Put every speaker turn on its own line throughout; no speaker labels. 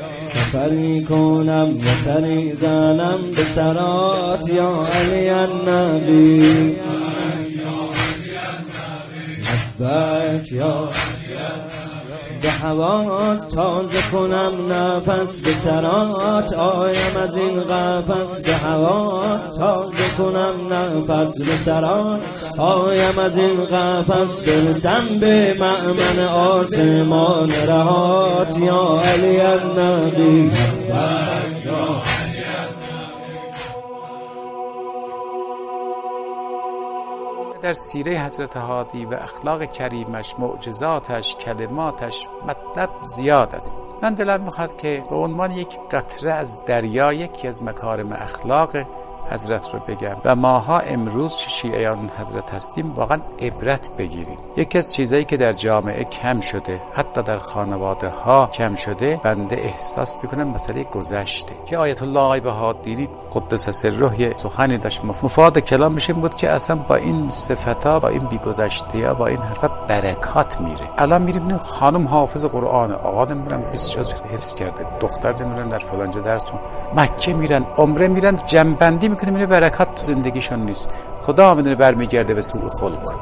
سفری کنم و سری زنم به سرات یا علی النبی؟ لبک یا به هوات تازه کنم نفس به سرات آیم از این قفس. به هوات تازه کنم نفس به سرات آیم از این قفس. برسم به معمن آسمان رهات یا علی النبی
در سیره حضرت هادی و اخلاق کریمش معجزاتش کلماتش مطلب زیاد است. من دلم می‌خواد که به عنوان یک قطره از دریا یکی از مکارم اخلاق حضرت رو بگم. و ماها امروز شیعیان حضرت هستیم واقعا عبرت بگیریم. یکی از چیزایی که در جامعه کم شده حتی در خانواده ها کم شده بنده احساس می‌کنم مسئله گذشته. که آیت الله آقای بهادینی قدس سره یه سخنی داشت. مفاد کلامش این بود که اصلا با این صفتا با این بیگذشته یا با این حرفا برکات میره. الان میریم خانم حافظ قرآن آقا نمی‌دونم 20 جز حفظ کرده دختر نمی‌دونم در فلانجا درس مکه میرن عمره میرن جنبندی می‌کنه میره برکت تو زندگیشون نیست. خدا می‌دونه برمیگرده به سوء خلق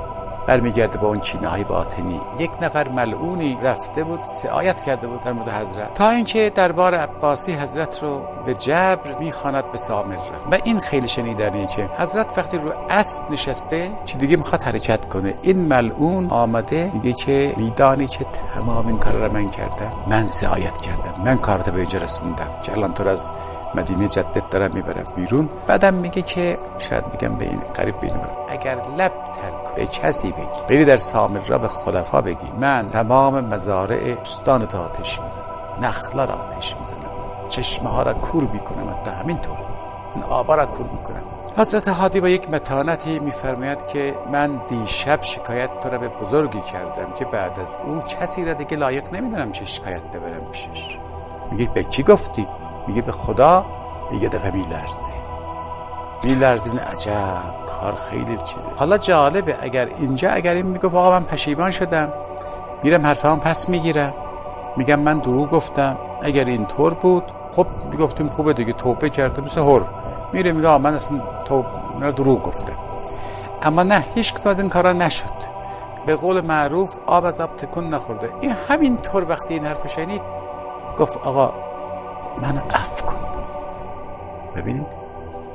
برمیگرده با اون کینه های باطنی. یک نفر ملعونی رفته بود سعایت کرده بود در مورد حضرت. تا اینکه دربار عباسی حضرت رو به جبر می‌خواند به سامر و این خیلی شنیدنیه که حضرت وقتی رو اسب نشسته چی دیگه می‌خواد حرکت کنه. این ملعون آمده میگه که میدانی که تمام این کار رو من کردم. من سعایت کردم. من کارت به اینجا رسوندم. که الان تو از مدینه جدت دارم می‌برم بیرون. بعدم میگه که شاید میگم به این قریب بین اگر لب ترک به کسی بگی بری در سامر را به خلفا بگی. من تمام مزارع استان تو آتش می‌زنم. نخلا را آتش می‌زنم. چشمه ها را کور می‌کنم. حتی همینطور. این آبا را کور می‌کنم. حضرت حادی با یک متانتی میفرماید که من دیشب شکایت تو را به بزرگی کردم که بعد از او کسی را دیگه لایق نمی‌دونم چه شکایت ببرم پیشش. میگه به کی گفتی؟ میگه به خدا میگه دفعه میلرزه میلرزه این عجب کار خیلی چیزه. حالا جالبه اگر اینجا اگر این میگه آقا من پشیمان شدم میرم حرفام پس می‌گیرم. میگم من دروغ گفتم. اگر این طور بود خب می‌گفتیم خوبه دیگه توبه کرده مثل هر. میره میگه من اصلا توب دروغ گفتم. اما نه هیچ از این کارا نشد. به قول معروف آب از آب تکون نخورده. این همین طور وقتی این حرف شنید گفت آقا منو عفو کن. ببینید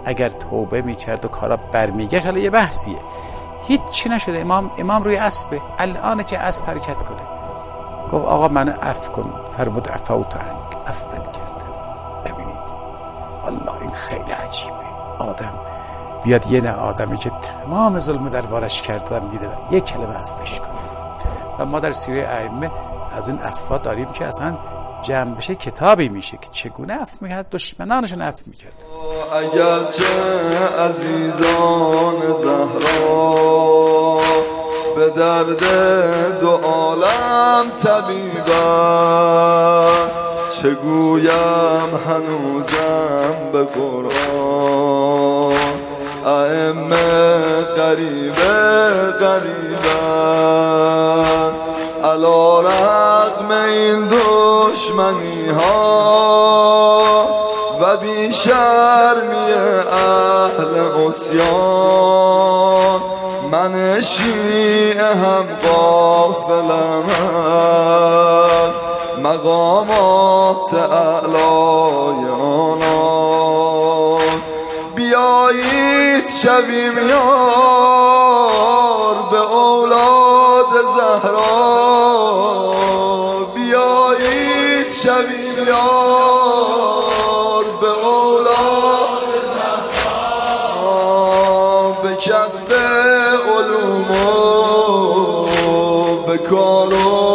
اگر توبه می‌کرد و کارا برمیگشت حالا یه بحثیه. هیچ چی نشده. امام امام روی اسبه. الان که اسب حرکت کنه. گفت آقا منو عفو کن. فرمود عفوت عنک. عفوت کردم ببینید. الله این خیلی عجیبه. آدم بیاد یه نه آدمی که تمام ظلم دربارش کردن بیده یک کلمه عفوش کنه. و ما در سیره ائمه از این عفوا داریم که اصلا جمع بشه کتابی میشه که چگونه عفو می‌کرد؟ دشمنانشون عفو می‌کرد.
اگرچه عزیزان زهرا به درد دو عالم طبیبن چه گویم هنوزم به قرآن؟ ائمه قریبه قریبن علا رقم این دشمنی ها و بی شرمی اهل عصیان. من شیعه هم قافلم است مقامات اعلای آنان. بیایید شویم یار به اولاد زهرا. بیایید شویم یار به اولاد به کسب علوم و به کار و